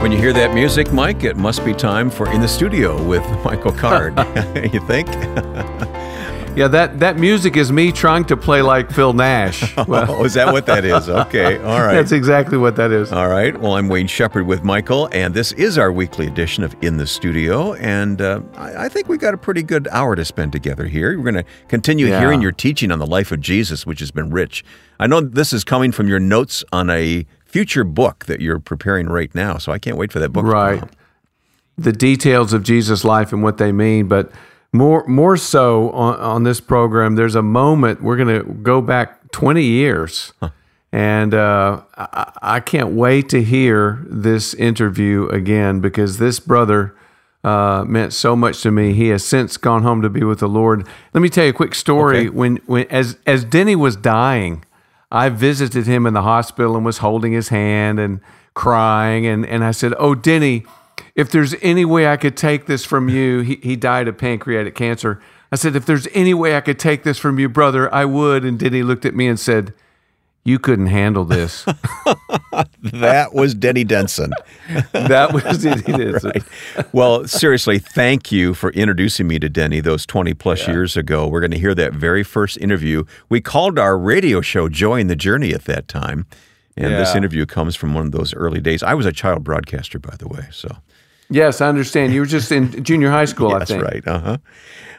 When you hear that music, Mike, it must be time for In the Studio with Michael Card. you think? Yeah, that, that music is me trying to play like Phil Nash. Well, oh, is that what that is? Okay, all right. That's exactly what that is. All right. Well, I'm Wayne Shepherd with Michael, and this is our weekly edition of In the Studio. And uh, I, I, think we got a pretty good hour to spend together here. We're going to continue yeah. hearing your teaching on the life of Jesus, which has been rich. I know this is coming from your notes on a future book that you're preparing right now. So I can't wait for that book. Right. The details of Jesus' life and what they mean, but more more so on, on this program, there's a moment we're going to go back 20 years. Huh. And uh, I, I, can't wait to hear this interview again because this brother uh, meant so much to me. He has since gone home to be with the Lord. Let me tell you a quick story. Okay. When, when as as Denny was dying, I visited him in the hospital and was holding his hand and crying. And, and I said, Oh, Denny, if there's any way I could take this from you, he, he died of pancreatic cancer. I said, If there's any way I could take this from you, brother, I would. And Denny looked at me and said, you couldn't handle this. that was Denny Denson. that was Denny Denson. right. Well, seriously, thank you for introducing me to Denny those 20 plus yeah. years ago. We're going to hear that very first interview. We called our radio show Joy in the Journey at that time. And yeah. this interview comes from one of those early days. I was a child broadcaster, by the way. So, yes, I understand. You were just in junior high school, yes, I think. That's right. Uh huh.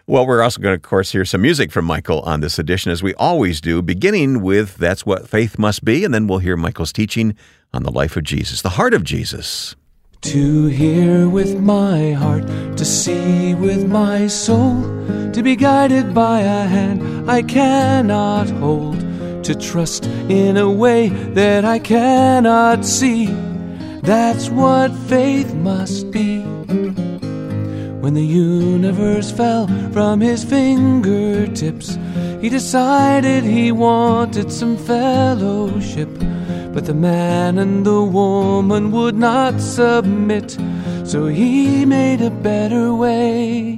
Well, we're also going to, of course, hear some music from Michael on this edition, as we always do, beginning with That's What Faith Must Be, and then we'll hear Michael's teaching on the life of Jesus, the heart of Jesus. To hear with my heart, to see with my soul, to be guided by a hand I cannot hold, to trust in a way that I cannot see. That's what faith must be. When the universe fell from his fingertips, he decided he wanted some fellowship. But the man and the woman would not submit, so he made a better way.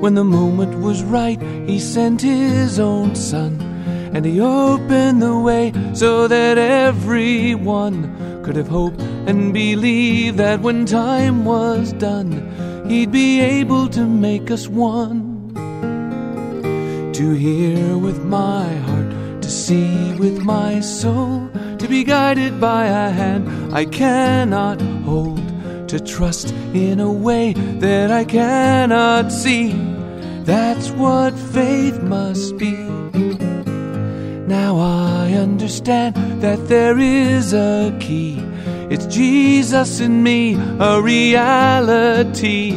When the moment was right, he sent his own son, and he opened the way so that everyone could have hope and believe that when time was done, he'd be able to make us one. To hear with my heart, to see with my soul, to be guided by a hand I cannot hold, to trust in a way that I cannot see. That's what faith must be. Understand that there is a key. It's Jesus in me, a reality.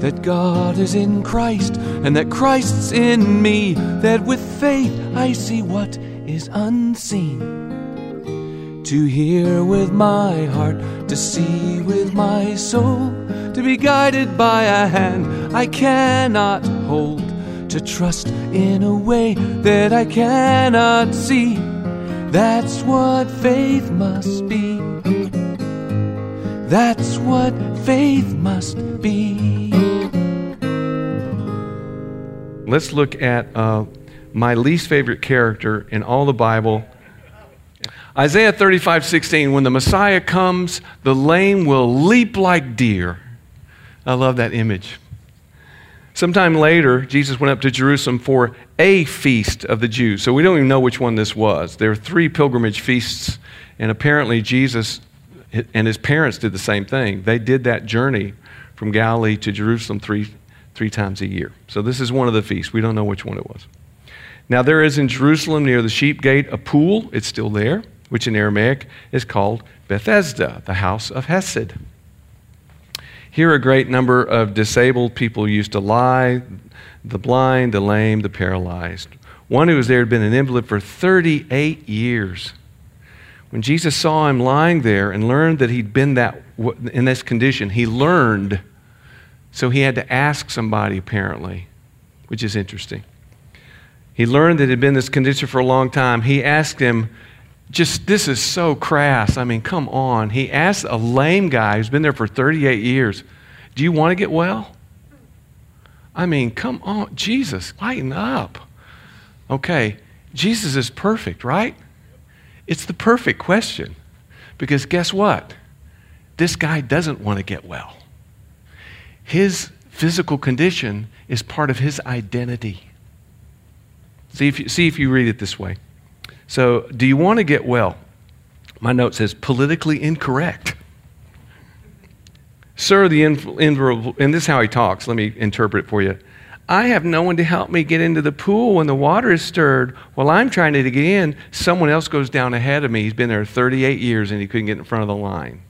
That God is in Christ and that Christ's in me. That with faith I see what is unseen. To hear with my heart, to see with my soul, to be guided by a hand I cannot hold to trust in a way that I cannot see. That's what faith must be. That's what faith must be. Let's look at uh, my least favorite character in all the Bible. Isaiah 35 16, when the Messiah comes, the lame will leap like deer. I love that image. Sometime later, Jesus went up to Jerusalem for a feast of the Jews. So we don't even know which one this was. There are three pilgrimage feasts, and apparently Jesus and his parents did the same thing. They did that journey from Galilee to Jerusalem three, three times a year. So this is one of the feasts. We don't know which one it was. Now, there is in Jerusalem near the sheep gate a pool, it's still there, which in Aramaic is called Bethesda, the house of Hesed. Here, a great number of disabled people used to lie the blind, the lame, the paralyzed. One who was there had been an invalid for 38 years. When Jesus saw him lying there and learned that he'd been that in this condition, he learned. So he had to ask somebody apparently, which is interesting. He learned that he'd been in this condition for a long time. He asked him, just this is so crass. I mean, come on. He asked a lame guy who's been there for 38 years, Do you want to get well? I mean, come on. Jesus, lighten up. Okay, Jesus is perfect, right? It's the perfect question. Because guess what? This guy doesn't want to get well. His physical condition is part of his identity. See if you, see if you read it this way. So, do you want to get well? My note says politically incorrect. Sir, the invulnerable, and this is how he talks. Let me interpret it for you. I have no one to help me get into the pool when the water is stirred. While I'm trying to get in, someone else goes down ahead of me. He's been there 38 years and he couldn't get in front of the line.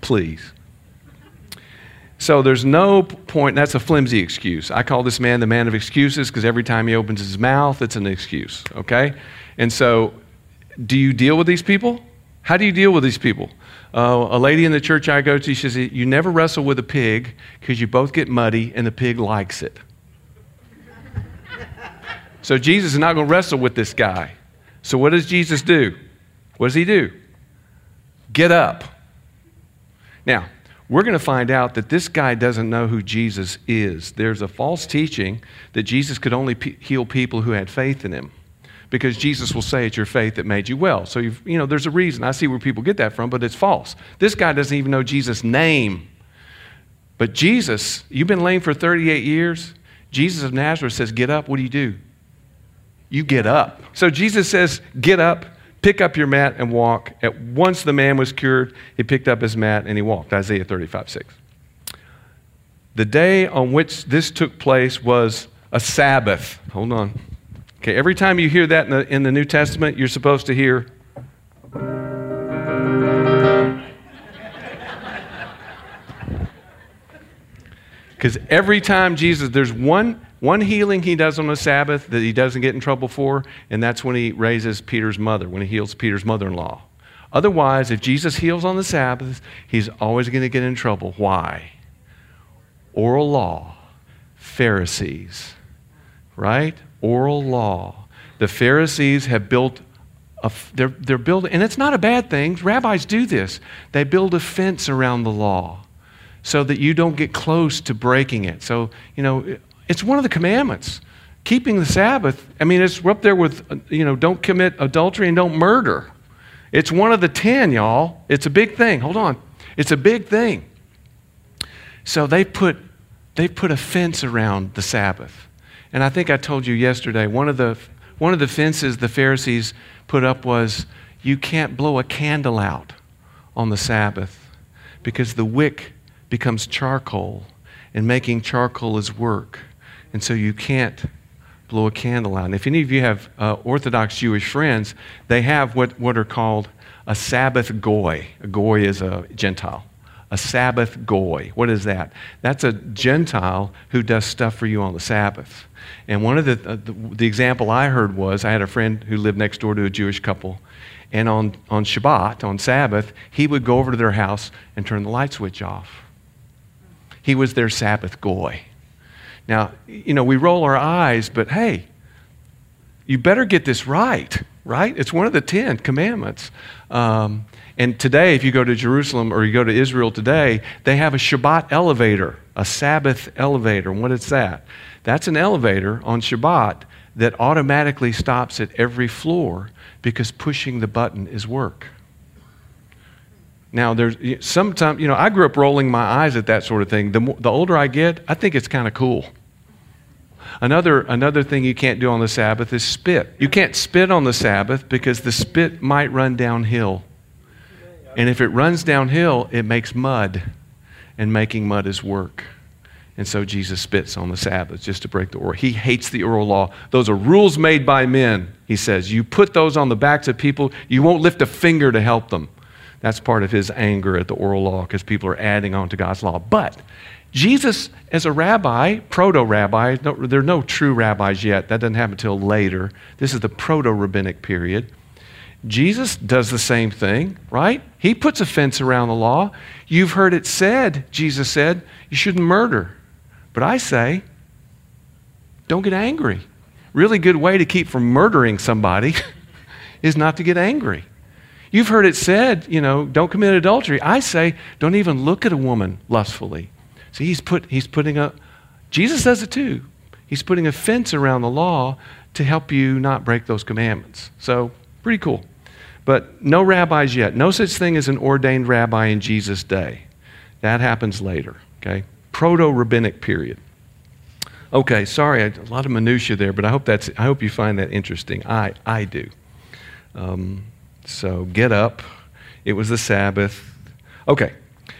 Please. So there's no point, that's a flimsy excuse. I call this man the man of excuses because every time he opens his mouth, it's an excuse, okay? And so, do you deal with these people? How do you deal with these people? Uh, a lady in the church I go to, she says, You never wrestle with a pig because you both get muddy and the pig likes it. so Jesus is not going to wrestle with this guy. So what does Jesus do? What does he do? Get up. Now, we're going to find out that this guy doesn't know who Jesus is. There's a false teaching that Jesus could only pe- heal people who had faith in him because Jesus will say it's your faith that made you well. So, you know, there's a reason. I see where people get that from, but it's false. This guy doesn't even know Jesus' name. But Jesus, you've been lame for 38 years. Jesus of Nazareth says, Get up. What do you do? You get up. So Jesus says, Get up pick up your mat and walk. At once the man was cured, he picked up his mat and he walked. Isaiah 35, 6. The day on which this took place was a Sabbath. Hold on. Okay, every time you hear that in the, in the New Testament, you're supposed to hear. Because every time Jesus, there's one one healing he does on the Sabbath that he doesn't get in trouble for, and that's when he raises Peter's mother, when he heals Peter's mother in law. Otherwise, if Jesus heals on the Sabbath, he's always going to get in trouble. Why? Oral law, Pharisees, right? Oral law. The Pharisees have built a, they're, they're building, and it's not a bad thing. Rabbis do this. They build a fence around the law so that you don't get close to breaking it. So, you know, it's one of the commandments. Keeping the Sabbath, I mean, it's up there with, uh, you know, don't commit adultery and don't murder. It's one of the ten, y'all. It's a big thing. Hold on. It's a big thing. So they put, they put a fence around the Sabbath. And I think I told you yesterday, one of the, one of the fences the Pharisees put up was you can't blow a candle out on the Sabbath because the wick becomes charcoal, and making charcoal is work. And so you can't blow a candle out. And if any of you have uh, Orthodox Jewish friends, they have what, what are called a Sabbath goy. A goy is a Gentile. A Sabbath goy. What is that? That's a Gentile who does stuff for you on the Sabbath. And one of the, uh, the, the example I heard was I had a friend who lived next door to a Jewish couple. And on, on Shabbat, on Sabbath, he would go over to their house and turn the light switch off. He was their Sabbath goy. Now, you know, we roll our eyes, but hey, you better get this right, right? It's one of the Ten Commandments. Um, and today, if you go to Jerusalem or you go to Israel today, they have a Shabbat elevator, a Sabbath elevator. And what is that? That's an elevator on Shabbat that automatically stops at every floor because pushing the button is work. Now, there's sometimes, you know, I grew up rolling my eyes at that sort of thing. The, the older I get, I think it's kind of cool. Another, another thing you can't do on the Sabbath is spit. You can't spit on the Sabbath because the spit might run downhill. And if it runs downhill, it makes mud. And making mud is work. And so Jesus spits on the Sabbath just to break the oral. He hates the oral law. Those are rules made by men, he says. You put those on the backs of people, you won't lift a finger to help them. That's part of his anger at the oral law because people are adding on to God's law. But Jesus, as a rabbi, proto rabbi, no, there are no true rabbis yet. That doesn't happen until later. This is the proto rabbinic period. Jesus does the same thing, right? He puts a fence around the law. You've heard it said, Jesus said, you shouldn't murder. But I say, don't get angry. Really good way to keep from murdering somebody is not to get angry. You've heard it said, you know, don't commit adultery. I say, don't even look at a woman lustfully. See, he's, put, he's putting a, Jesus does it too. He's putting a fence around the law to help you not break those commandments. So, pretty cool. But no rabbis yet. No such thing as an ordained rabbi in Jesus' day. That happens later, okay? Proto rabbinic period. Okay, sorry, a lot of minutia there, but I hope that's I hope you find that interesting. I I do. Um, so get up. It was the Sabbath. Okay,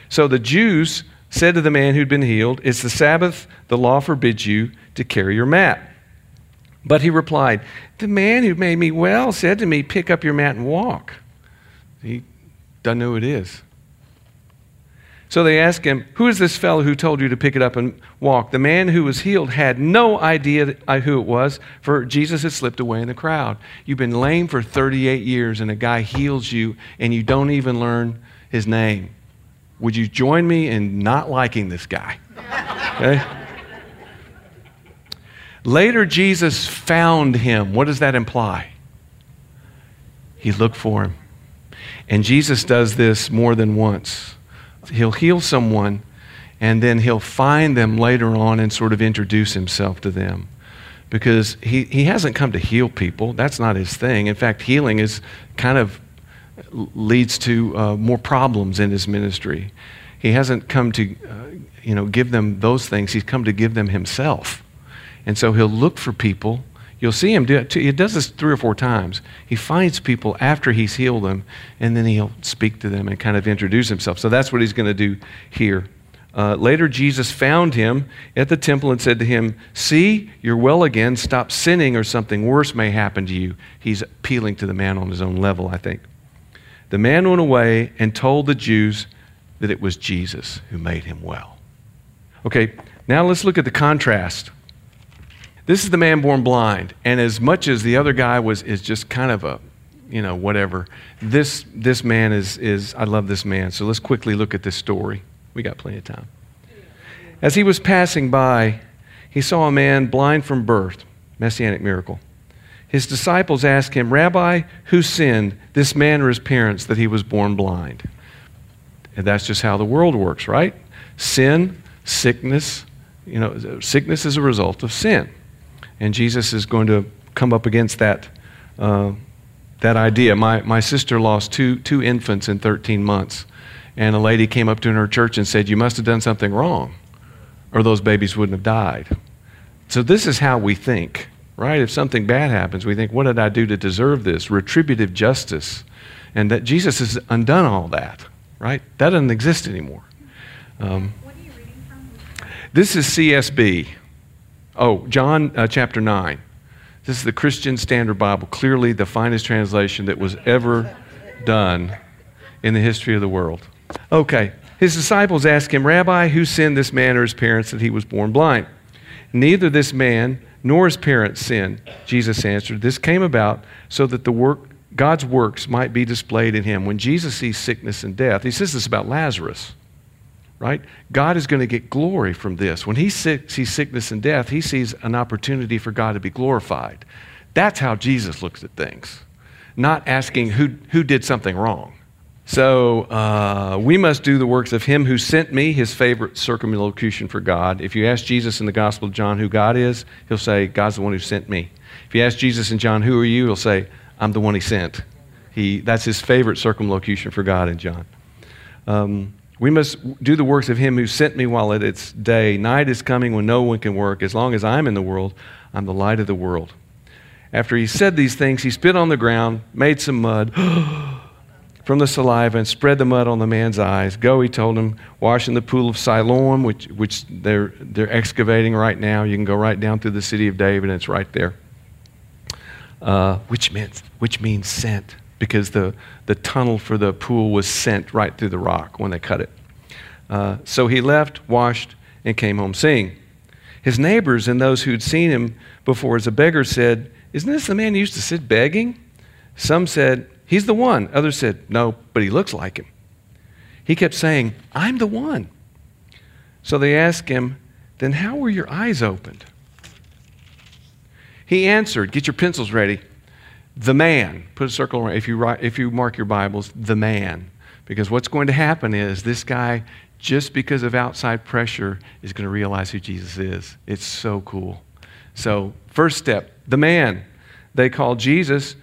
so the Jews said to the man who'd been healed, "It's the Sabbath. The law forbids you to carry your mat." But he replied, The man who made me well said to me, Pick up your mat and walk. He doesn't know who it is. So they asked him, Who is this fellow who told you to pick it up and walk? The man who was healed had no idea who it was, for Jesus had slipped away in the crowd. You've been lame for 38 years, and a guy heals you, and you don't even learn his name. Would you join me in not liking this guy? Okay? Later, Jesus found him. What does that imply? He looked for him. And Jesus does this more than once. He'll heal someone, and then he'll find them later on and sort of introduce himself to them. Because he, he hasn't come to heal people. That's not his thing. In fact, healing is kind of leads to uh, more problems in his ministry. He hasn't come to, uh, you know, give them those things. He's come to give them himself. And so he'll look for people. You'll see him do it. He does this three or four times. He finds people after he's healed them, and then he'll speak to them and kind of introduce himself. So that's what he's going to do here. Uh, later, Jesus found him at the temple and said to him, See, you're well again. Stop sinning, or something worse may happen to you. He's appealing to the man on his own level, I think. The man went away and told the Jews that it was Jesus who made him well. Okay, now let's look at the contrast this is the man born blind. And as much as the other guy was is just kind of a, you know, whatever, this this man is is I love this man. So let's quickly look at this story. We got plenty of time. As he was passing by, he saw a man blind from birth, messianic miracle. His disciples asked him, Rabbi, who sinned, this man or his parents, that he was born blind? And that's just how the world works, right? Sin, sickness, you know, sickness is a result of sin. And Jesus is going to come up against that, uh, that idea. My, my sister lost two, two infants in 13 months. And a lady came up to her church and said, You must have done something wrong, or those babies wouldn't have died. So, this is how we think, right? If something bad happens, we think, What did I do to deserve this? Retributive justice. And that Jesus has undone all that, right? That doesn't exist anymore. Um, what are you reading from? this is CSB. Oh, John uh, chapter 9. This is the Christian Standard Bible, clearly the finest translation that was ever done in the history of the world. Okay, his disciples asked him, Rabbi, who sinned this man or his parents that he was born blind? Neither this man nor his parents sinned. Jesus answered, This came about so that the work, God's works might be displayed in him. When Jesus sees sickness and death, he says this about Lazarus right? God is going to get glory from this. When he sees sickness and death, he sees an opportunity for God to be glorified. That's how Jesus looks at things, not asking who, who did something wrong. So uh, we must do the works of him who sent me, his favorite circumlocution for God. If you ask Jesus in the Gospel of John who God is, he'll say, God's the one who sent me. If you ask Jesus in John, who are you? He'll say, I'm the one he sent. He, that's his favorite circumlocution for God in John. Um, we must do the works of him who sent me while it's day. Night is coming when no one can work. As long as I'm in the world, I'm the light of the world. After he said these things, he spit on the ground, made some mud from the saliva, and spread the mud on the man's eyes. Go, he told him, wash in the pool of Siloam, which, which they're, they're excavating right now. You can go right down through the city of David, and it's right there. Uh, which, means, which means sent because the, the tunnel for the pool was sent right through the rock when they cut it. Uh, so he left, washed, and came home seeing. His neighbors and those who'd seen him before as a beggar said, Isn't this the man who used to sit begging? Some said, He's the one. Others said, No, but he looks like him. He kept saying, I'm the one. So they asked him, Then how were your eyes opened? He answered, Get your pencils ready. The man. Put a circle around if you, write, if you mark your Bibles, the man. Because what's going to happen is this guy, just because of outside pressure, is going to realize who Jesus is. It's so cool. So, first step, the man. They called Jesus,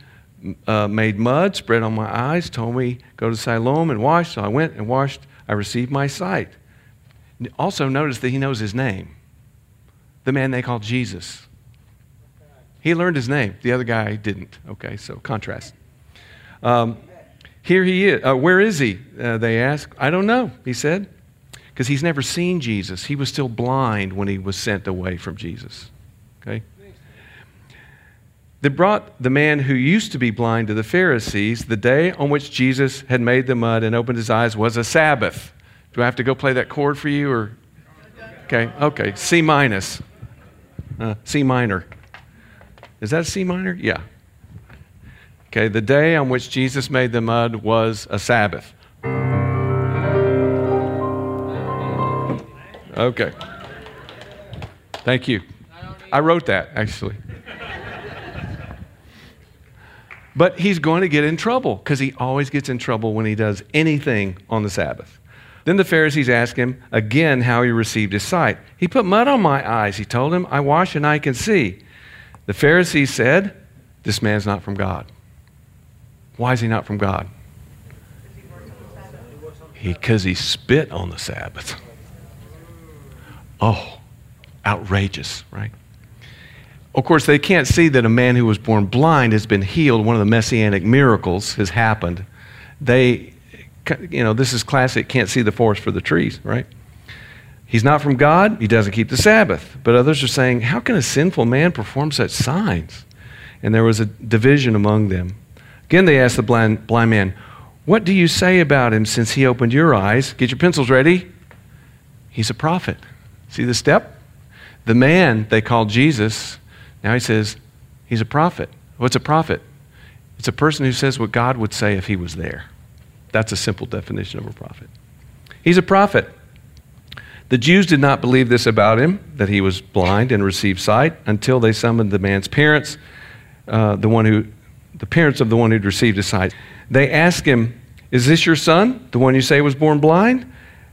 uh, made mud, spread on my eyes, told me, go to Siloam and wash. So I went and washed. I received my sight. Also, notice that he knows his name. The man they called Jesus. He learned his name. The other guy didn't. Okay, so contrast. Um, here he is. Uh, where is he? Uh, they asked. I don't know, he said, because he's never seen Jesus. He was still blind when he was sent away from Jesus. Okay? They brought the man who used to be blind to the Pharisees. The day on which Jesus had made the mud and opened his eyes was a Sabbath. Do I have to go play that chord for you or? Okay, okay. C minus. Uh, C minor. Is that C minor? Yeah. Okay, the day on which Jesus made the mud was a Sabbath. Okay. Thank you. I wrote that, actually. But he's going to get in trouble because he always gets in trouble when he does anything on the Sabbath. Then the Pharisees asked him again how he received his sight. He put mud on my eyes, he told him. I wash and I can see. The Pharisees said, This man's not from God. Why is he not from God? Because he, he spit on the Sabbath. Oh, outrageous, right? Of course, they can't see that a man who was born blind has been healed. One of the messianic miracles has happened. They, you know, this is classic, can't see the forest for the trees, right? He's not from God, he doesn't keep the Sabbath. But others are saying, how can a sinful man perform such signs? And there was a division among them. Again, they asked the blind, blind man, What do you say about him since he opened your eyes? Get your pencils ready. He's a prophet. See the step? The man they called Jesus now he says he's a prophet. What's a prophet? It's a person who says what God would say if he was there. That's a simple definition of a prophet. He's a prophet. The Jews did not believe this about him, that he was blind and received sight, until they summoned the man's parents, uh, the one who, the parents of the one who'd received his sight. They asked him, "Is this your son, the one you say was born blind?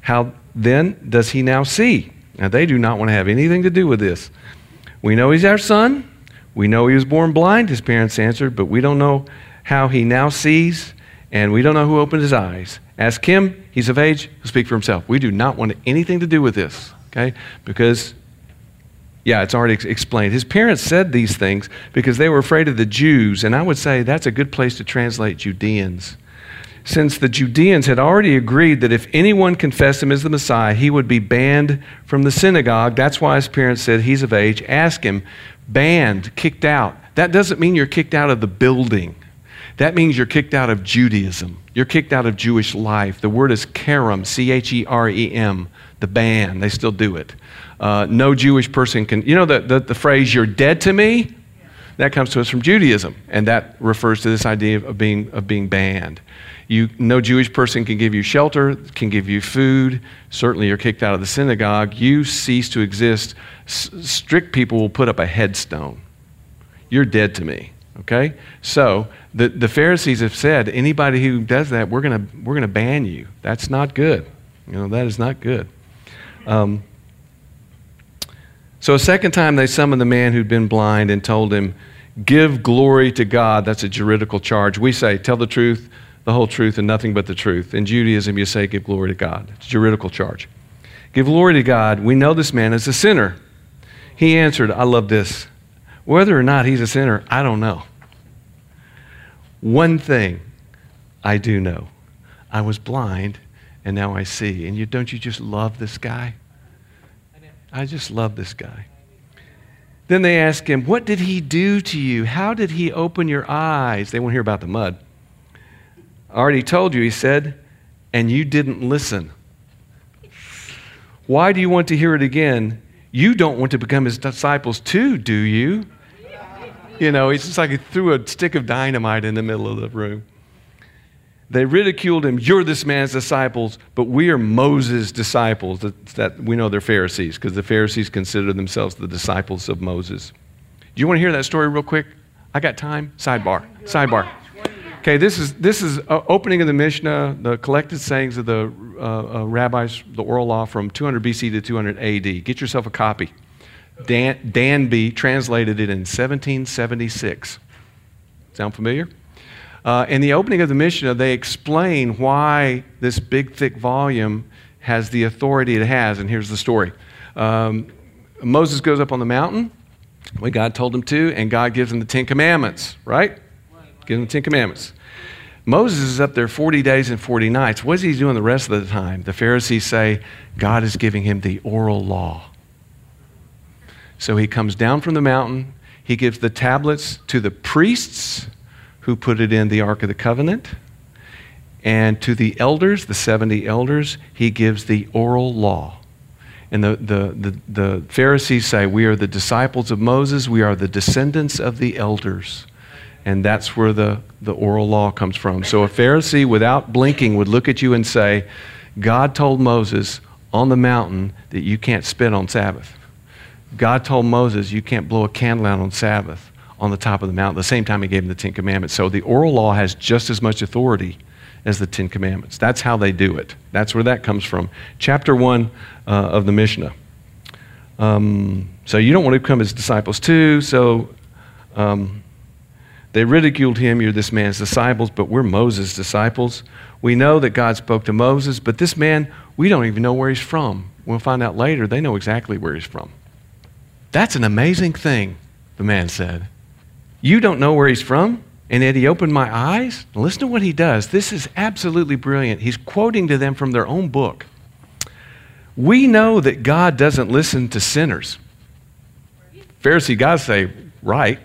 How then does he now see?" Now they do not want to have anything to do with this. We know he's our son. We know he was born blind, his parents answered, but we don't know how he now sees, and we don't know who opened his eyes. Ask him, he's of age, he'll speak for himself. We do not want anything to do with this, okay? Because, yeah, it's already ex- explained. His parents said these things because they were afraid of the Jews, and I would say that's a good place to translate Judeans since the Judeans had already agreed that if anyone confessed him as the Messiah, he would be banned from the synagogue. That's why his parents said, He's of age. Ask him. Banned, kicked out. That doesn't mean you're kicked out of the building. That means you're kicked out of Judaism. You're kicked out of Jewish life. The word is cherem, C H E R E M, the ban. They still do it. Uh, no Jewish person can, you know, the, the, the phrase, you're dead to me? That comes to us from Judaism, and that refers to this idea of being, of being banned. You, no Jewish person can give you shelter, can give you food. Certainly, you're kicked out of the synagogue. You cease to exist. S- strict people will put up a headstone. You're dead to me. Okay? So, the, the Pharisees have said anybody who does that, we're going we're gonna ban you. That's not good. You know, that is not good. Um, so, a second time, they summoned the man who'd been blind and told him, Give glory to God. That's a juridical charge. We say, Tell the truth the whole truth and nothing but the truth. In Judaism, you say, give glory to God. It's a juridical charge. Give glory to God. We know this man is a sinner. He answered, I love this. Whether or not he's a sinner, I don't know. One thing I do know I was blind and now I see. And you, don't you just love this guy? I just love this guy. Then they ask him, What did he do to you? How did he open your eyes? They won't hear about the mud. I already told you, he said, and you didn't listen. Why do you want to hear it again? You don't want to become his disciples too, do you? You know, it's just like he threw a stick of dynamite in the middle of the room. They ridiculed him. You're this man's disciples, but we are Moses' disciples. That, that we know they're Pharisees because the Pharisees consider themselves the disciples of Moses. Do you want to hear that story real quick? I got time. Sidebar. Sidebar. Okay, this is this is uh, opening of the Mishnah, the collected sayings of the uh, uh, rabbis, the oral law from 200 BC to 200 AD. Get yourself a copy. Dan, Danby translated it in 1776. Sound familiar? Uh, in the opening of the Mishnah, they explain why this big, thick volume has the authority it has. And here's the story um, Moses goes up on the mountain, when God told him to, and God gives him the Ten Commandments, right? Gives him the Ten Commandments. Moses is up there 40 days and 40 nights. What is he doing the rest of the time? The Pharisees say God is giving him the oral law. So he comes down from the mountain, he gives the tablets to the priests who put it in the Ark of the Covenant. And to the elders, the 70 elders, he gives the oral law. And the, the, the, the, Pharisees say, We are the disciples of Moses, we are the descendants of the elders. And that's where the, the oral law comes from. So a Pharisee, without blinking, would look at you and say, God told Moses on the mountain that you can't spit on Sabbath. God told Moses you can't blow a candle out on Sabbath on the top of the mountain, the same time he gave him the Ten Commandments. So the oral law has just as much authority as the Ten Commandments. That's how they do it. That's where that comes from. Chapter 1 uh, of the Mishnah. Um, so you don't want to become his disciples too. So um, they ridiculed him. You're this man's disciples, but we're Moses' disciples. We know that God spoke to Moses, but this man, we don't even know where he's from. We'll find out later. They know exactly where he's from. That's an amazing thing, the man said. You don't know where he's from? And yet he opened my eyes. Listen to what he does. This is absolutely brilliant. He's quoting to them from their own book. We know that God doesn't listen to sinners. Pharisee guys say, right.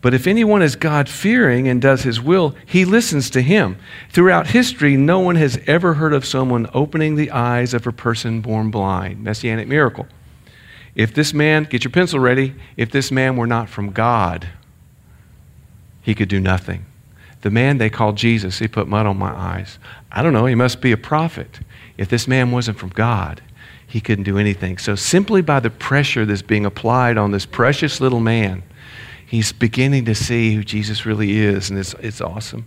But if anyone is God fearing and does his will, he listens to him. Throughout history, no one has ever heard of someone opening the eyes of a person born blind. Messianic miracle. If this man, get your pencil ready, if this man were not from God, he could do nothing. The man they called Jesus, he put mud on my eyes. I don't know, he must be a prophet. If this man wasn't from God, he couldn't do anything. So, simply by the pressure that's being applied on this precious little man, he's beginning to see who Jesus really is, and it's, it's awesome.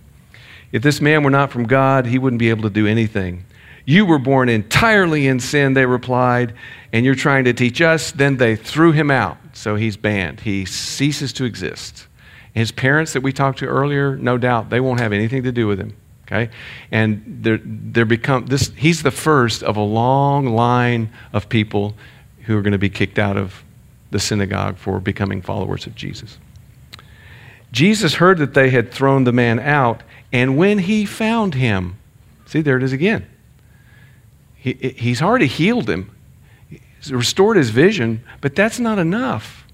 If this man were not from God, he wouldn't be able to do anything. You were born entirely in sin, they replied, and you're trying to teach us. Then they threw him out, so he's banned. He ceases to exist. His parents that we talked to earlier, no doubt, they won't have anything to do with him. Okay? And they're, they're become, this, he's the first of a long line of people who are going to be kicked out of the synagogue for becoming followers of Jesus. Jesus heard that they had thrown the man out, and when he found him, see, there it is again. He, he's already healed him, restored his vision, but that's not enough.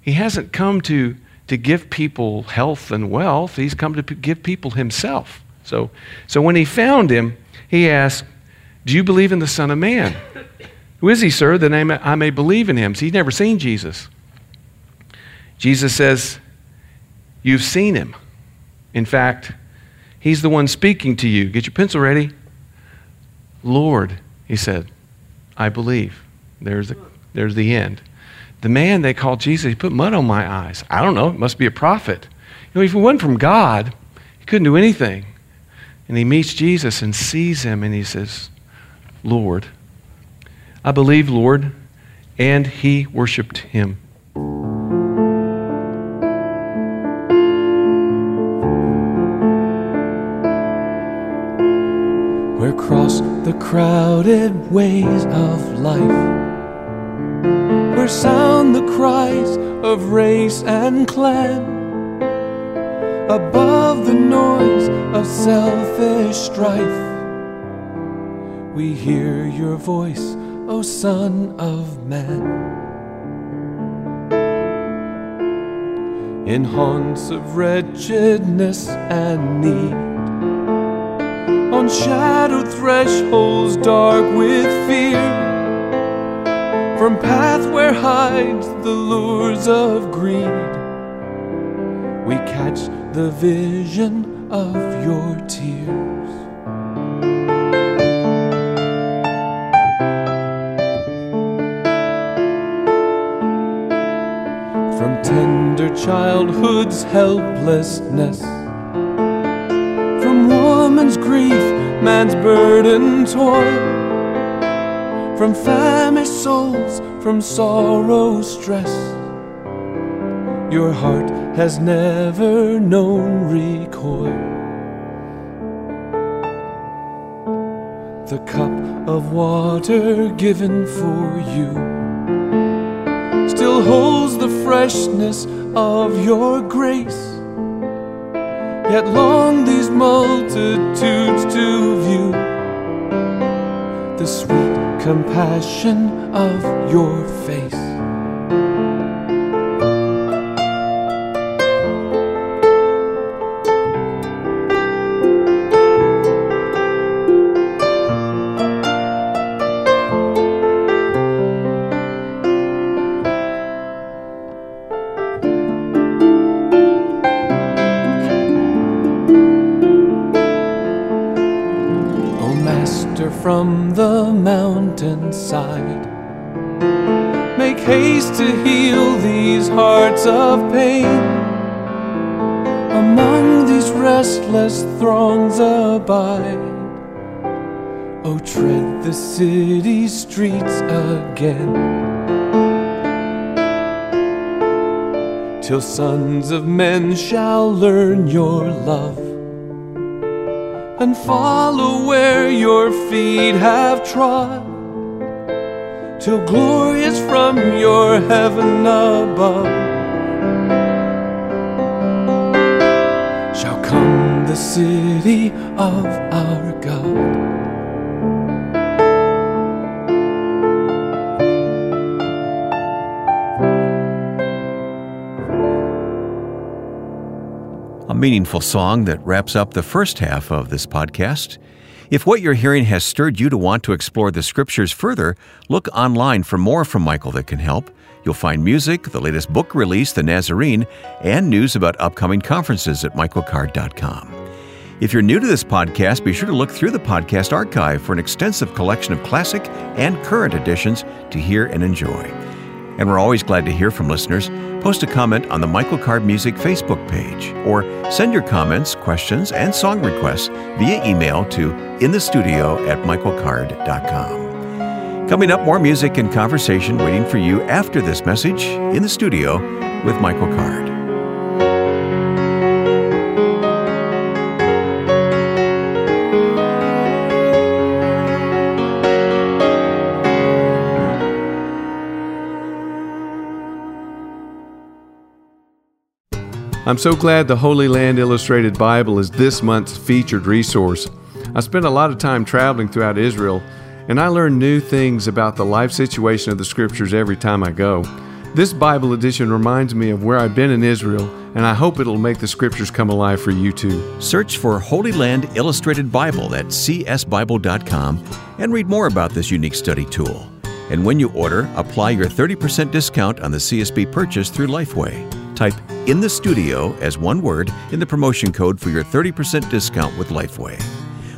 He hasn't come to, to give people health and wealth, he's come to give people himself. So, so when he found him, he asked, Do you believe in the Son of Man? Who is he, sir, that I may, I may believe in him? So he's never seen Jesus. Jesus says, You've seen him. In fact, he's the one speaking to you. Get your pencil ready. Lord, he said, I believe. There's the, there's the end. The man they called Jesus, he put mud on my eyes. I don't know, it must be a prophet. You know, if he wasn't from God, he couldn't do anything. And he meets Jesus and sees him and he says, Lord, I believe, Lord. And he worshiped him. Where cross the crowded ways of life, where sound the cries of race and clan, above the noise of selfish strife. We hear your voice, O Son of Man. In haunts of wretchedness and need on shadowed thresholds dark with fear. From path where hides the lures of greed, we catch the vision of your tears. From tender childhood's helplessness, from woman's grief, man's burden toil, from famished souls, from sorrow, stress. Your heart has never known recoil. The cup of water given for you still holds the freshness of your grace. Yet long these multitudes to view the sweet compassion of your face. O tread the city streets again. Till sons of men shall learn your love and follow where your feet have trod, till glorious from your heaven above shall come the city of our God. Meaningful song that wraps up the first half of this podcast. If what you're hearing has stirred you to want to explore the scriptures further, look online for more from Michael that can help. You'll find music, the latest book release, The Nazarene, and news about upcoming conferences at michaelcard.com. If you're new to this podcast, be sure to look through the podcast archive for an extensive collection of classic and current editions to hear and enjoy. And we're always glad to hear from listeners. Post a comment on the Michael Card Music Facebook page or send your comments, questions, and song requests via email to inthestudio at michaelcard.com. Coming up, more music and conversation waiting for you after this message in the studio with Michael Card. I'm so glad the Holy Land Illustrated Bible is this month's featured resource. I spent a lot of time traveling throughout Israel, and I learn new things about the life situation of the scriptures every time I go. This Bible edition reminds me of where I've been in Israel, and I hope it'll make the scriptures come alive for you too. Search for Holy Land Illustrated Bible at csbible.com and read more about this unique study tool. And when you order, apply your 30% discount on the CSB purchase through Lifeway. Type in the studio as one word in the promotion code for your 30% discount with Lifeway.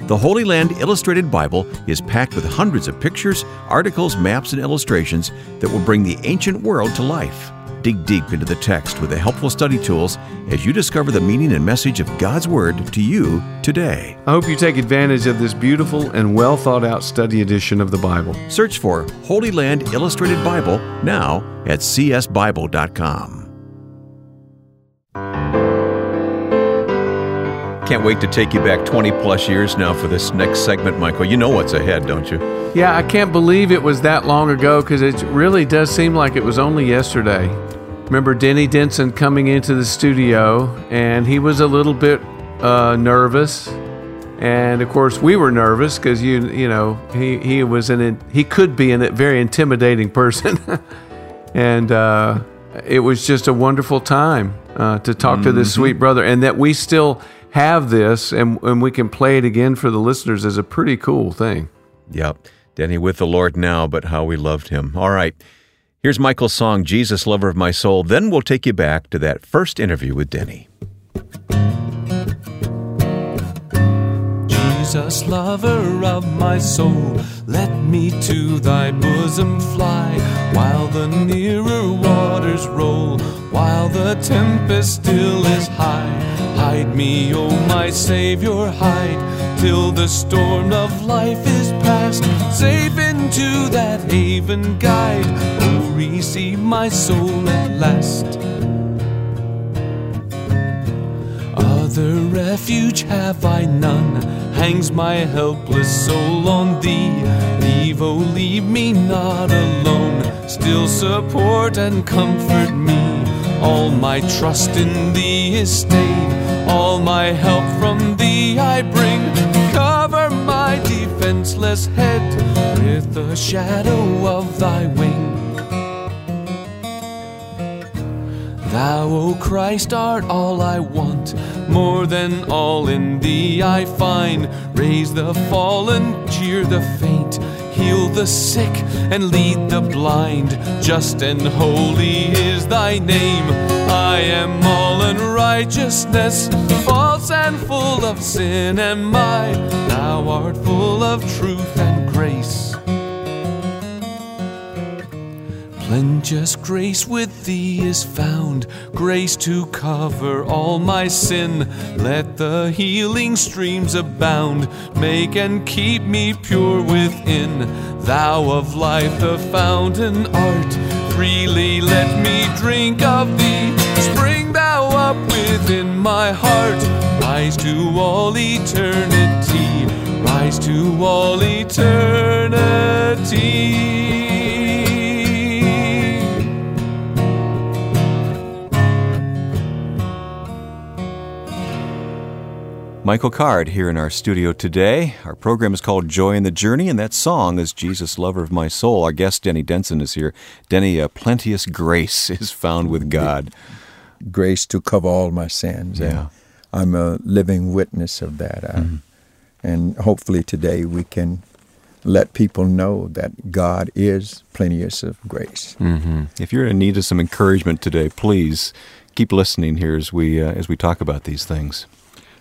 The Holy Land Illustrated Bible is packed with hundreds of pictures, articles, maps, and illustrations that will bring the ancient world to life. Dig deep into the text with the helpful study tools as you discover the meaning and message of God's Word to you today. I hope you take advantage of this beautiful and well thought out study edition of the Bible. Search for Holy Land Illustrated Bible now at csbible.com. Can't wait to take you back 20 plus years now for this next segment, Michael. You know what's ahead, don't you? Yeah, I can't believe it was that long ago because it really does seem like it was only yesterday. Remember Denny Denson coming into the studio, and he was a little bit uh, nervous, and of course we were nervous because you you know he he was an he could be a very intimidating person, and uh, it was just a wonderful time uh, to talk to this sweet brother, and that we still have this and, and we can play it again for the listeners is a pretty cool thing. Yep. Denny with the Lord now, but how we loved him. All right. Here's Michael's song, Jesus, Lover of My Soul. Then we'll take you back to that first interview with Denny. Jesus, lover of my soul, let me to thy bosom fly while the nearer waters roll, while the tempest still is high. Hide me, O my Savior, hide till the storm of life is past. Safe into that haven guide, oh, receive my soul at last. Other refuge have I none. Hangs my helpless soul on thee. Leave, oh, leave me not alone. Still support and comfort me. All my trust in thee is stayed. All my help from thee I bring. Cover my defenseless head with the shadow of thy wing. Thou, O Christ, art all I want. More than all in thee I find. Raise the fallen, cheer the faint, heal the sick, and lead the blind. Just and holy is thy name. I am all unrighteousness, false and full of sin am I. Thou art full of truth and grace. Plenteous grace with thee is found, grace to cover all my sin. Let the healing streams abound, make and keep me pure within. Thou of life, the fountain art, freely let me drink of thee. Spring thou up within my heart, rise to all eternity, rise to all eternity. Michael Card here in our studio today. Our program is called Joy in the Journey, and that song is Jesus, Lover of My Soul. Our guest, Denny Denson, is here. Denny, uh, plenteous grace is found with God. Grace to cover all my sins. Yeah. I'm a living witness of that. mm-hmm. And hopefully today we can let people know that God is plenteous of grace. Mm-hmm. If you're in need of some encouragement today, please keep listening here as we uh, as we talk about these things.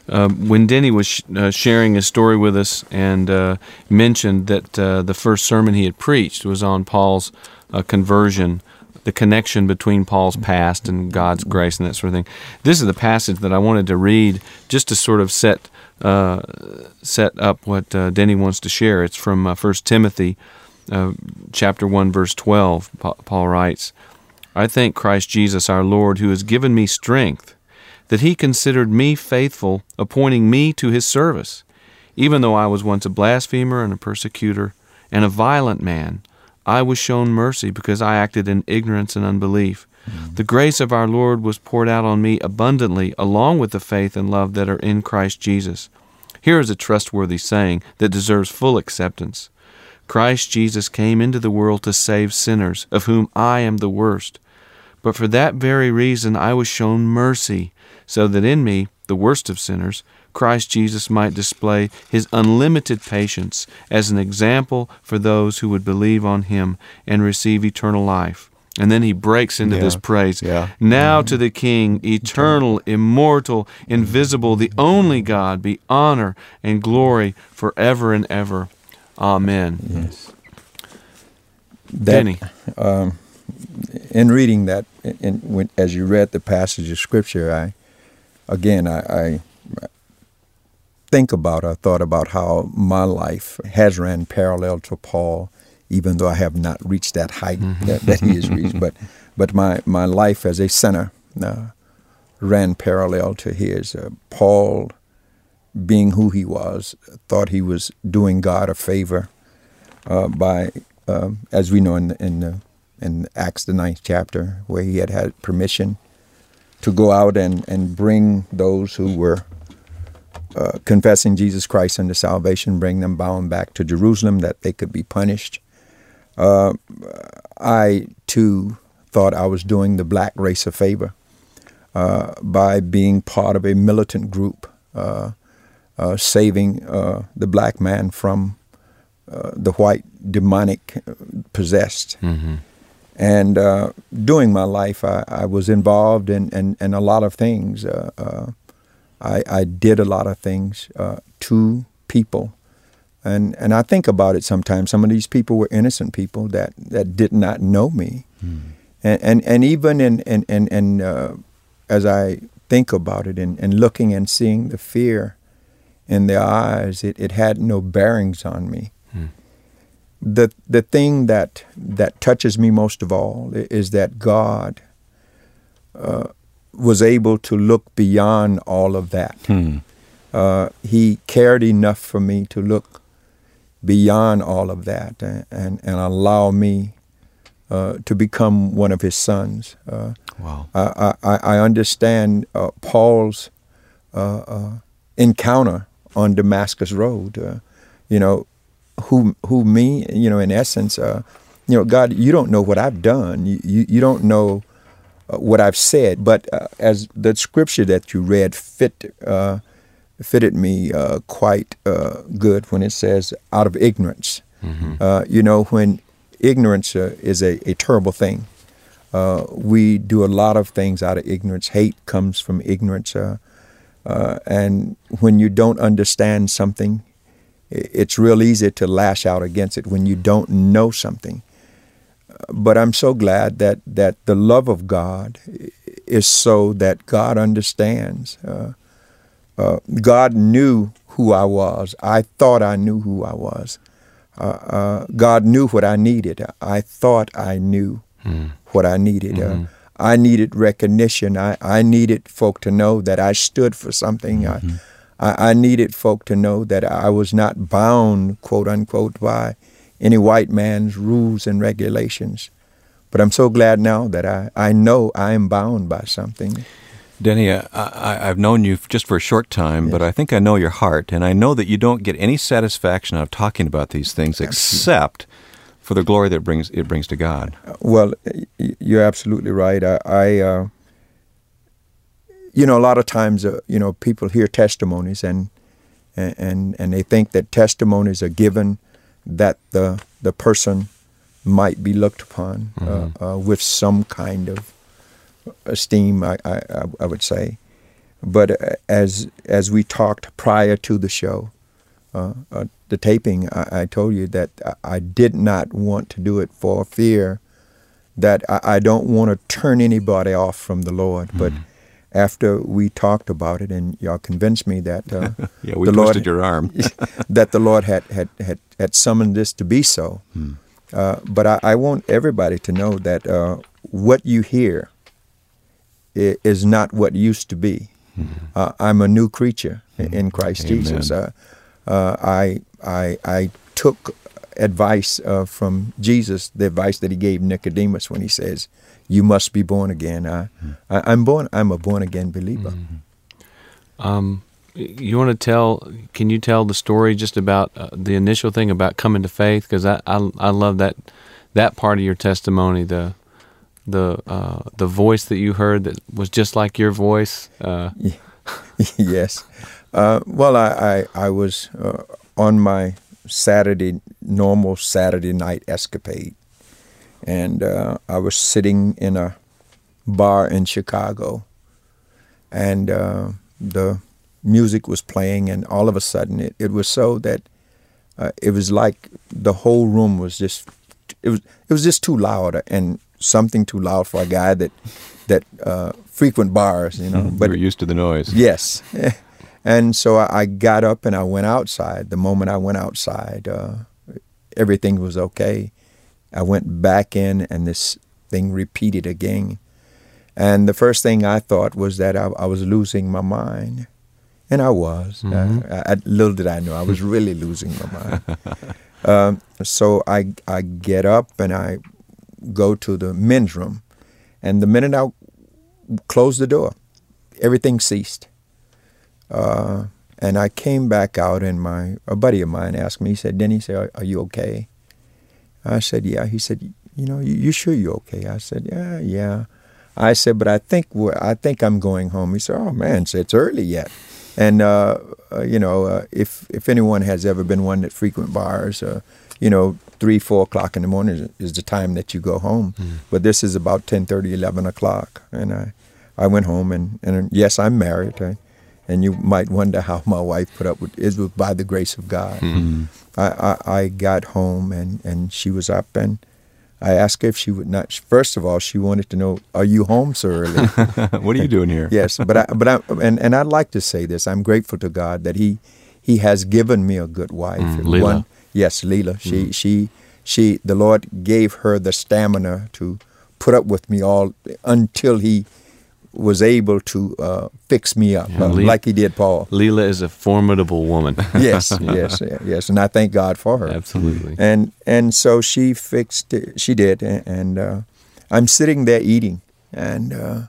Uh, when Denny was sh- uh, sharing his story with us and uh, mentioned that uh, the first sermon he had preached was on Paul's uh, conversion, the connection between Paul's past and God's grace and that sort of thing. This is the passage that I wanted to read just to sort of set uh, set up what Denny wants to share. It's from 1 Timothy chapter 1 verse 12. Pa- Paul writes, I thank Christ Jesus our Lord who has given me strength that he considered me faithful, appointing me to his service. Even though I was once a blasphemer and a persecutor and a violent man, I was shown mercy because I acted in ignorance and unbelief. Mm-hmm. The grace of our Lord was poured out on me abundantly, along with the faith and love that are in Christ Jesus. Here is a trustworthy saying that deserves full acceptance Christ Jesus came into the world to save sinners, of whom I am the worst. But for that very reason I was shown mercy so that in me, the worst of sinners, Christ Jesus might display his unlimited patience as an example for those who would believe on him and receive eternal life. And then he breaks into yeah. this praise. Yeah. Now to the King, eternal, immortal, invisible, the only God, be honor and glory forever and ever. Amen. Yes. That, Um, in reading that, in, when, as you read the passage of Scripture, I again, I, I think about, I thought about how my life has ran parallel to Paul, even though I have not reached that height mm-hmm. that, that, he has reached. But, but my, my life as a sinner uh, ran parallel to his. Uh, Paul, being who he was, thought he was doing God a favor uh, by, um, as we know in, in, in Acts, the ninth chapter, where he had had permission to go out and, and bring those who were uh, confessing Jesus Christ unto salvation, bring them bound back to Jerusalem that they could be punished. Uh, I too thought I was doing the black race a favor uh, by being part of a militant group uh, uh, saving uh, the black man from the white demonic possessed. Mm-hmm. And uh, during my life, I, I, was involved in, in, in a lot of things. Uh, uh, I, I, did a lot of things uh, to people. And, and I think about it sometimes. Some of these people were innocent people that, that did not know me. Mm. And, and, and even in, in, in, in uh, as I think about it and, and looking and seeing the fear in their eyes, it, it had no bearings on me. The, the thing that, that touches me most of all is that God uh, was able to look beyond all of that. Hmm. Uh, he cared enough for me to look beyond all of that and, and, and allow me uh, to become one of his sons. Uh, wow. I, I, I understand uh, Paul's uh, uh, encounter on Damascus Road. you know, who, who me, you know, in essence, you know, God, you don't know what I've done. You, you, you don't know uh, what I've said, but uh, as the scripture that you read fit uh, fitted me uh, quite uh, good when it says out of ignorance. Mm-hmm. you know, when ignorance is a, a terrible thing. we do a lot of things out of ignorance. Hate comes from ignorance. and when you don't understand something, it's real easy to lash out against it when you don't know something but I'm so glad that that the love of God is so that God understands. Uh, uh, God knew who I was. I thought I knew who I was. Uh, uh God knew what I needed. I thought I knew mm. what I needed. Mm-hmm. I needed recognition. I, I needed folk to know that I stood for something. Mm-hmm. I, I, I needed folk to know that I was not bound, quote unquote, by any white man's rules and regulations. But I'm so glad now that I, I know I am bound by something. Denny, I, have known you just for a short time, yes. but I think I know your heart, and I know that you don't get any satisfaction out of talking about these things except for the glory that it brings it brings to God. Well, you're absolutely right. I, I uh, you know, a lot of times, uh, you know, people hear testimonies and and and they think that testimonies are given that the the person might be looked upon uh, mm-hmm. uh, uh, with some kind of esteem. I, I, I would say, but uh, as as we talked prior to the show, uh, uh, the taping, I, I, told you that I did not want to do it for fear that I, I don't want to turn anybody off from the Lord, mm-hmm. but after we talked about it and y'all convinced me that uh, yeah, we the twisted Lord, your arm that the Lord had, had, had, had summoned this to be so. Hmm. Uh, but I, I, want everybody to know that uh, what you hear is not what used to be. Hmm. Uh, I'm a new creature hmm. in Christ Amen. Jesus. Uh, uh, I, I, I took advice from Jesus, the advice that he gave Nicodemus when he says, you must be born again. I, I am born. I'm a born again believer. Mm-hmm. Um, you want to tell? Can you tell the story just about uh, the initial thing about coming to faith? Because I, I I love that that part of your testimony. The the uh, the voice that you heard that was just like your voice. Uh. yes. Uh, well, I I, I was uh, on my Saturday normal Saturday night escapade and uh, I was sitting in a bar in Chicago, and uh, the music was playing, and all of a sudden it, it was so that uh, it was like the whole room was just it was it was just too loud and something too loud for a guy that that uh, frequent bars, you know. Hmm. but you were used to the noise. Yes. And so I, I, got up and I went outside. The moment I went outside, uh, everything was okay. I went back in and this thing repeated again. And the first thing I thought was that I, I was losing my mind. And I was. Mm-hmm. I, I, little did I know, I was really losing my mind. um, so I, I get up and I go to the men's room. And the minute I closed the door, everything ceased. Uh, and I came back out, and my a buddy of mine asked me. He said, "Denny, say, are, are you okay?" I said, yeah. He said, you know, you, you sure you're okay? I said, yeah, yeah. I said, but I think I think I'm going home. He said, oh man, so it's early yet. And uh, uh, you know, uh, if if anyone has ever been one that frequent bars, uh, you know, three, four o'clock in the morning is, is the time that you go home. Mm. But this is about 10, 30, 11 o'clock, and I I went home and and yes, I'm married. I, and you might wonder how my wife put up with it. Was by the grace of God. Mm-hmm. I, I, I got home and, and she was up and I asked her if she would not. First of all, she wanted to know, "Are you home so early?" what are you doing here? yes, but I, but I, and and I'd like to say this. I'm grateful to God that He He has given me a good wife. Mm, Leela. One, yes, Leela. She she she. The Lord gave her the stamina to put up with me all until He was able to uh, fix me up, Yeah, uh, Lee- like He did Paul. Leela is a formidable woman. yes, yes, yes, and I thank God for her. Absolutely. And and so she fixed it. She did, and, and uh, I'm sitting there eating, and uh,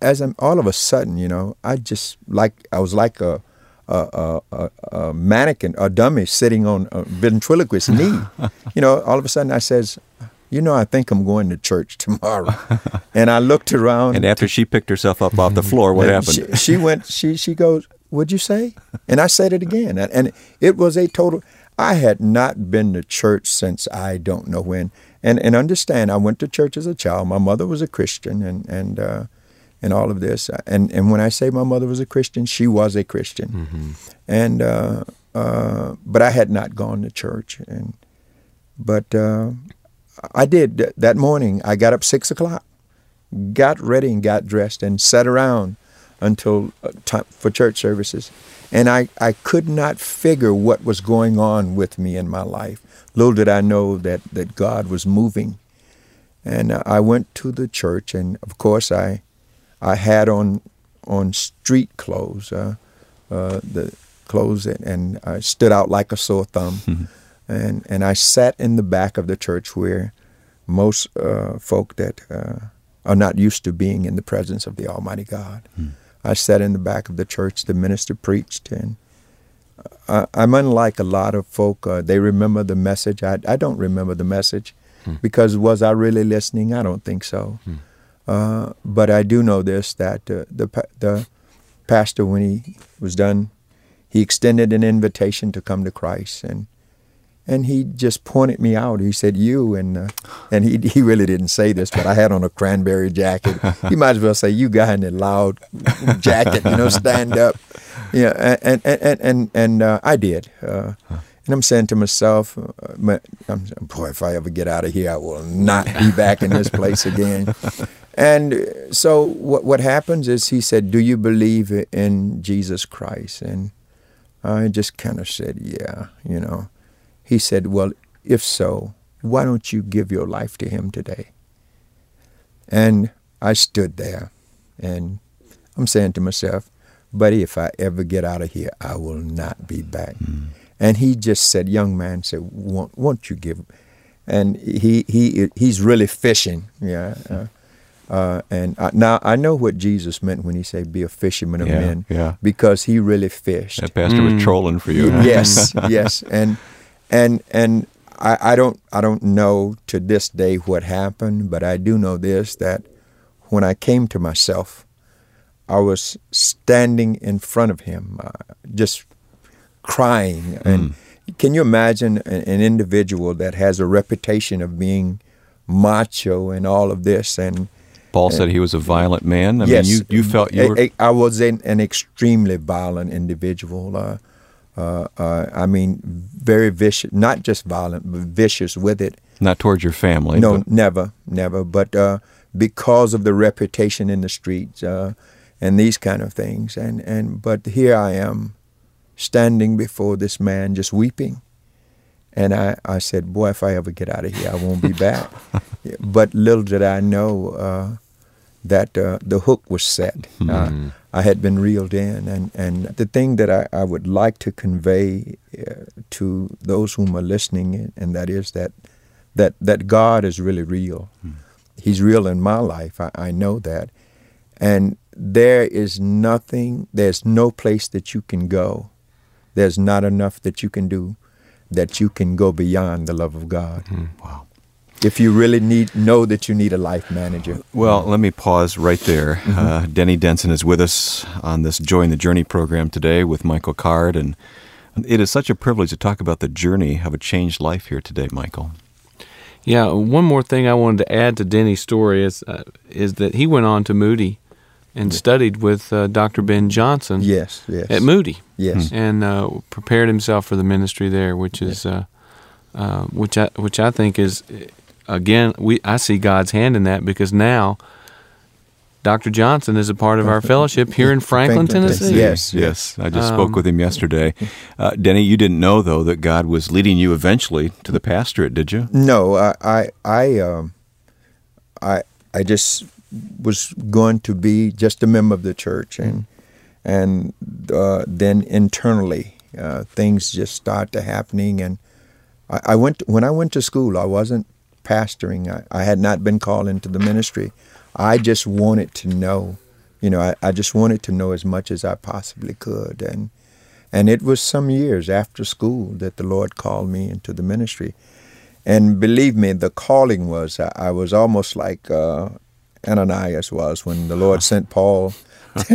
as I'm all of a sudden, you know, I just like I was like a a, a, a, a mannequin, a dummy sitting on a ventriloquist knee. you know, all of a sudden I says, you know, I think I'm going to church tomorrow, and I looked around. And after she picked herself up off the floor, what happened? She, she went. She she goes. What'd you say? And I said it again, and, and it was a total. I had not been to church since I don't know when. And and understand, I went to church as a child. My mother was a Christian, and and uh, and all of this. And and when I say my mother was a Christian, she was a Christian. Mm-hmm. And uh, uh, but I had not gone to church, and but uh, I did that morning. I got up six o'clock, got ready and got dressed, and sat around until uh, time for church services. And I, I could not figure what was going on with me in my life. Little did I know that, that God was moving. And uh, I went to the church, and of course I, I had on on street clothes, uh, uh, the clothes, and, and I stood out like a sore thumb. And and I sat in the back of the church where most uh, folk that uh, are not used to being in the presence of the Almighty God. I sat in the back of the church. The minister preached, and I, I'm unlike a lot of folk. Uh, they remember the message. I, I don't remember the message because was I really listening? I don't think so. Uh, but I do know this: that uh, the the pastor, when he was done, he extended an invitation to come to Christ, and and he just pointed me out. He said, "You," and uh, and he he really didn't say this, but I had on a cranberry jacket. He might as well say, "You guy in that loud jacket," you know, stand up. Yeah, and and and and, and uh, I did. Uh, and I'm saying to myself, uh, boy, if I ever get out of here, I will not be back in this place again. And uh, so what what happens is he said, "Do you believe in Jesus Christ?" And I just kind of said, "Yeah," you know. He said, Well, if so, why don't you give your life to him today? And I stood there and I'm saying to myself, Buddy, if I ever get out of here, I will not be back. And he just said, Young man, said, Won't, won't you give? And he, he, he's really fishing. Yeah. Uh, uh, and I, now I know what Jesus meant when he said, "Be a fisherman of Yeah, men," yeah. because he really fished. That pastor was trolling for you. huh? yes, yes, and and and I, I don't I don't know to this day what happened, but I do know this that when I came to myself, I was standing in front of him, uh, just crying. And can you imagine an, an individual that has a reputation of being macho and all of this and Paul said he was a violent man. I yes, mean, you, you felt you I- were. I, I was an, an extremely violent individual. Uh, uh, uh, I mean, very vicious. Not just violent, but vicious with it. not towards your family. No, but- never, never. But uh, because of the reputation in the streets uh, and these kind of things, and and but here I am, standing before this man, just weeping. And I, I said, boy, if I ever get out of here, I won't be back. but little did I know uh, that uh, the hook was set. Uh, I had been reeled in. And, and the thing that I, I would like to convey uh, to those whom are listening, and that is that, that, that God is really real. He's real in my life. I, I know that. And there is nothing, there's no place that you can go. There's not enough that you can do that you can go beyond the love of God. Wow. If you really need know that you need a life manager. Well, let me pause right there. Mm-hmm. Uh, Denny Denson is with us on this Joy in the Journey program today with Michael Card, and it is such a privilege to talk about the journey of a changed life here today, Michael. Yeah, one more thing I wanted to add to Denny's story is uh, is that he went on to Moody and studied with uh, Dr. Ben Johnson. Yes, yes. At Moody. Yes. And uh, prepared himself for the ministry there, which is, uh, uh, which I which I think is, again, we I see God's hand in that because now. Dr. Johnson is a part of our fellowship here in Franklin, Tennessee. Yes, yes. I just um, spoke with him yesterday. Uh, Denny, you didn't know though that God was leading you eventually to the pastorate, did you? No, I, I, I, um, I, I just was going to be just a member of the church, and and uh, then internally uh, things just started happening, and I, I, went when I went to school. I wasn't pastoring. I, I, had not been called into the ministry. I just wanted to know, you know, I, I just wanted to know as much as I possibly could, and and it was some years after school that the Lord called me into the ministry. And believe me, the calling was, I, was almost like uh, Ananias was when the Lord sent Paul.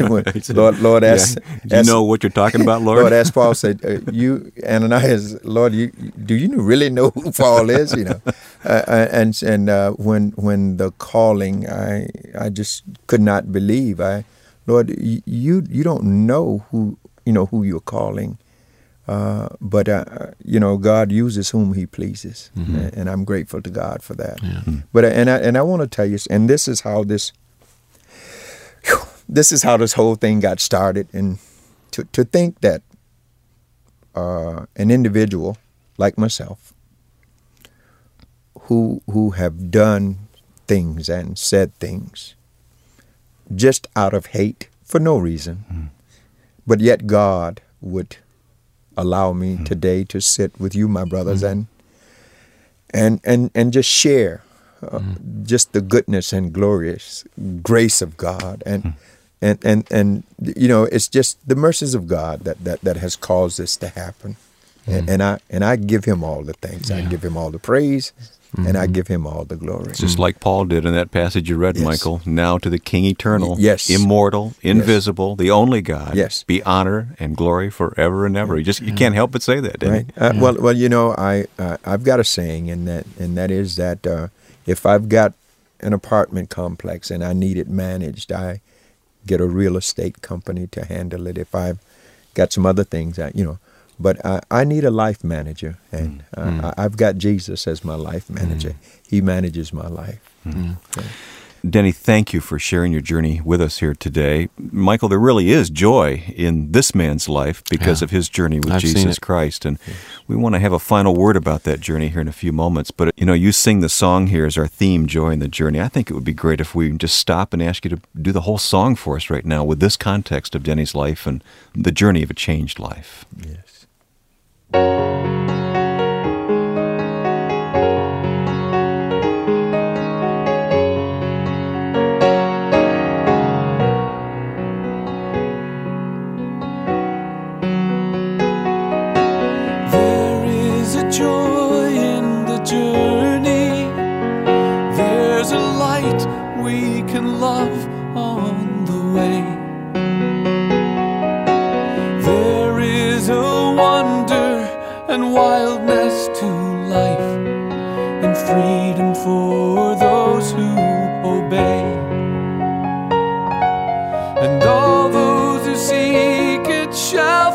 Lord, Lord asked, yeah. You know what you're talking about, Lord? Lord asked Paul, said, uh, "You, Ananias, Lord, you, do you really know who Paul is? You know?" Uh, uh, and and uh, when when the calling, I I just could not believe. I, Lord, you you don't know who you know who you're calling, uh, but uh, you know, God uses whom He pleases, mm-hmm. and, and, I'm grateful to God for that. Yeah. But and I, and I want to tell you, and this is how this whew, this is how this whole thing got started, and to to think that uh, an individual like myself, who who have done things and said things just out of hate for no reason, mm. but yet God would allow me mm-hmm. today to sit with you, my brothers, mm-hmm. and and and and just share uh, just the goodness and glorious grace of God and. And, and and you know it's just the mercies of God that, that, that has caused this to happen, and, hmm. and I and I give Him all the thanks. Yeah. I give Him all the praise, Mm-hmm. and I mm-hmm. give him all the glory. Just mm-hmm. like Paul did in that passage you read, yes. Michael. Now to the King eternal, yes, immortal, invisible, yes. the only God. Yes, be honor and glory forever and ever. You just you can't help but say that, right? Uh, yeah. Well, well, you know, I uh, I've got a saying, and that and that is that uh, if I've got an apartment complex and I need it managed, I get a real estate company to handle it. If I've got some other things, I, you know, but I, I need a life manager, and mm. uh, I, have got Jesus as my life manager. Mm. He manages my life. Mm. Denny, thank you for sharing your journey with us here today. Michael, there really is joy in this man's life because yeah. of his journey with I've Jesus Christ. And we want to have a final word about that journey here in a few moments. But, you know, you sing the song here as our theme, Joy in the Journey. I think it would be great if we just stop and ask you to do the whole song for us right now with this context of Denny's life and the journey of a changed life. Yes. and wildness to life, and freedom for those who obey. And all those who seek it shall.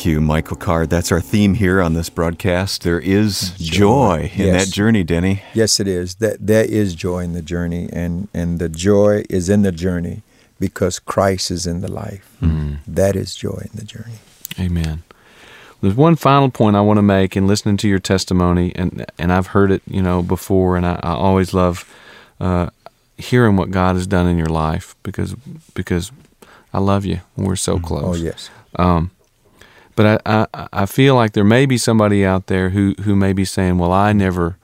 Thank you, Michael Card. That's our theme here on this broadcast. There is joy, in Yes. that journey, Denny. Yes, it is. That there is joy in the journey, and and the joy is in the journey because Christ is in the life. That is joy in the journey. Amen. There's one final point I want to make in listening to your testimony, and and I've heard it, you know, before, and I, I always love uh, hearing what God has done in your life because because I love you. We're so close. Oh yes. Um, but I, I I feel like there may be somebody out there who who may be saying, "Well, I never,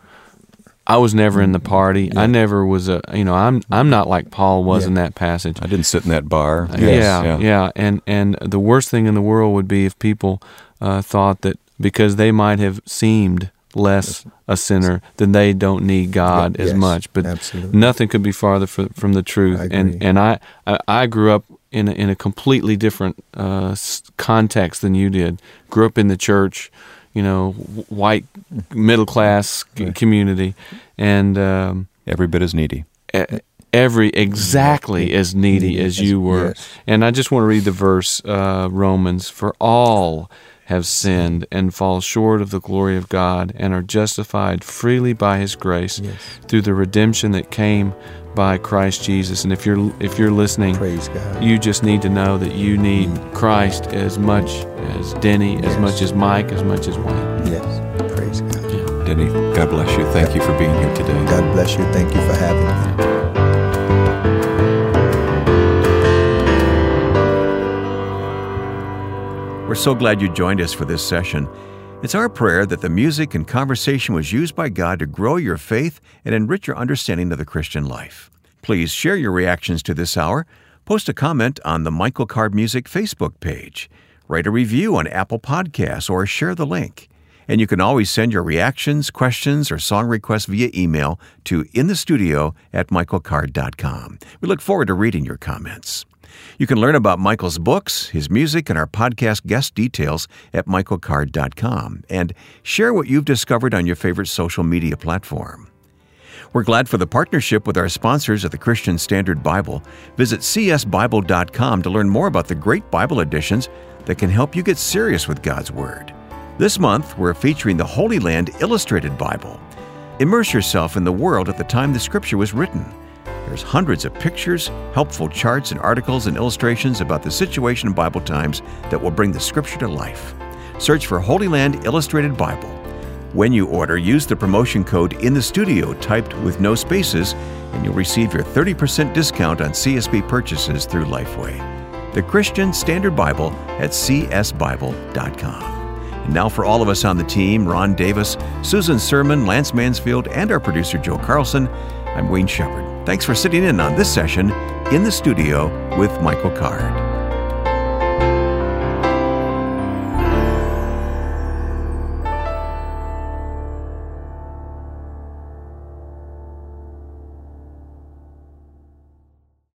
I was never in the party. I never was a, you know, I'm I'm not like Paul was Yeah. in that passage. I didn't sit in that bar. Yeah, yeah, and and the worst thing in the world would be if people uh, thought that because they might have seemed less a sinner, then they don't need God Yeah, as much. But absolutely. nothing could be farther fr- from the truth. And and I I, I grew up in a, in a completely different uh, context than you did. Grew up in the church, you know, white middle class c- community, and. Um, Every bit as needy. e- every exactly as needy as you were. Yes. And I just want to read the verse, uh, Romans, for all have sinned and fall short of the glory of God and are justified freely by his grace through the redemption that came by Christ Jesus. And if you're if you're listening, Praise God. you just need to know that you need Christ as much as Denny, as much as Mike, as much as Wayne. Yes. Praise God. Denny, God bless you. Thank you for being here today. God bless you. Thank you for having me. We're so glad you joined us for this session. It's our prayer that the music and conversation was used by God to grow your faith and enrich your understanding of the Christian life. Please share your reactions to this hour. Post a comment on the Michael Card Music Facebook page. Write a review on Apple Podcasts or share the link. And you can always send your reactions, questions, or song requests via email to inthestudio at michaelcard.com. We look forward to reading your comments. You can learn about Michael's books, his music, and our podcast guest details at michaelcard.com and share what you've discovered on your favorite social media platform. We're glad for the partnership with our sponsors at the Christian Standard Bible. Visit csbible.com to learn more about the great Bible editions that can help you get serious with God's Word. This month, we're featuring the Holy Land Illustrated Bible. Immerse yourself in the world at the time the scripture was written. There's hundreds of pictures, helpful charts, and articles and illustrations about the situation in Bible times that will bring the scripture to life. Search for Holy Land Illustrated Bible. When you order, use the promotion code in the studio typed with no spaces, and you'll receive your 30% discount on CSB purchases through Lifeway. The Christian Standard Bible at csbible.com. And now, for all of us on the team Ron Davis, Susan Sermon, Lance Mansfield, and our producer Joe Carlson, I'm Wayne Shepherd. Thanks for sitting in on this session in the studio with Michael Card.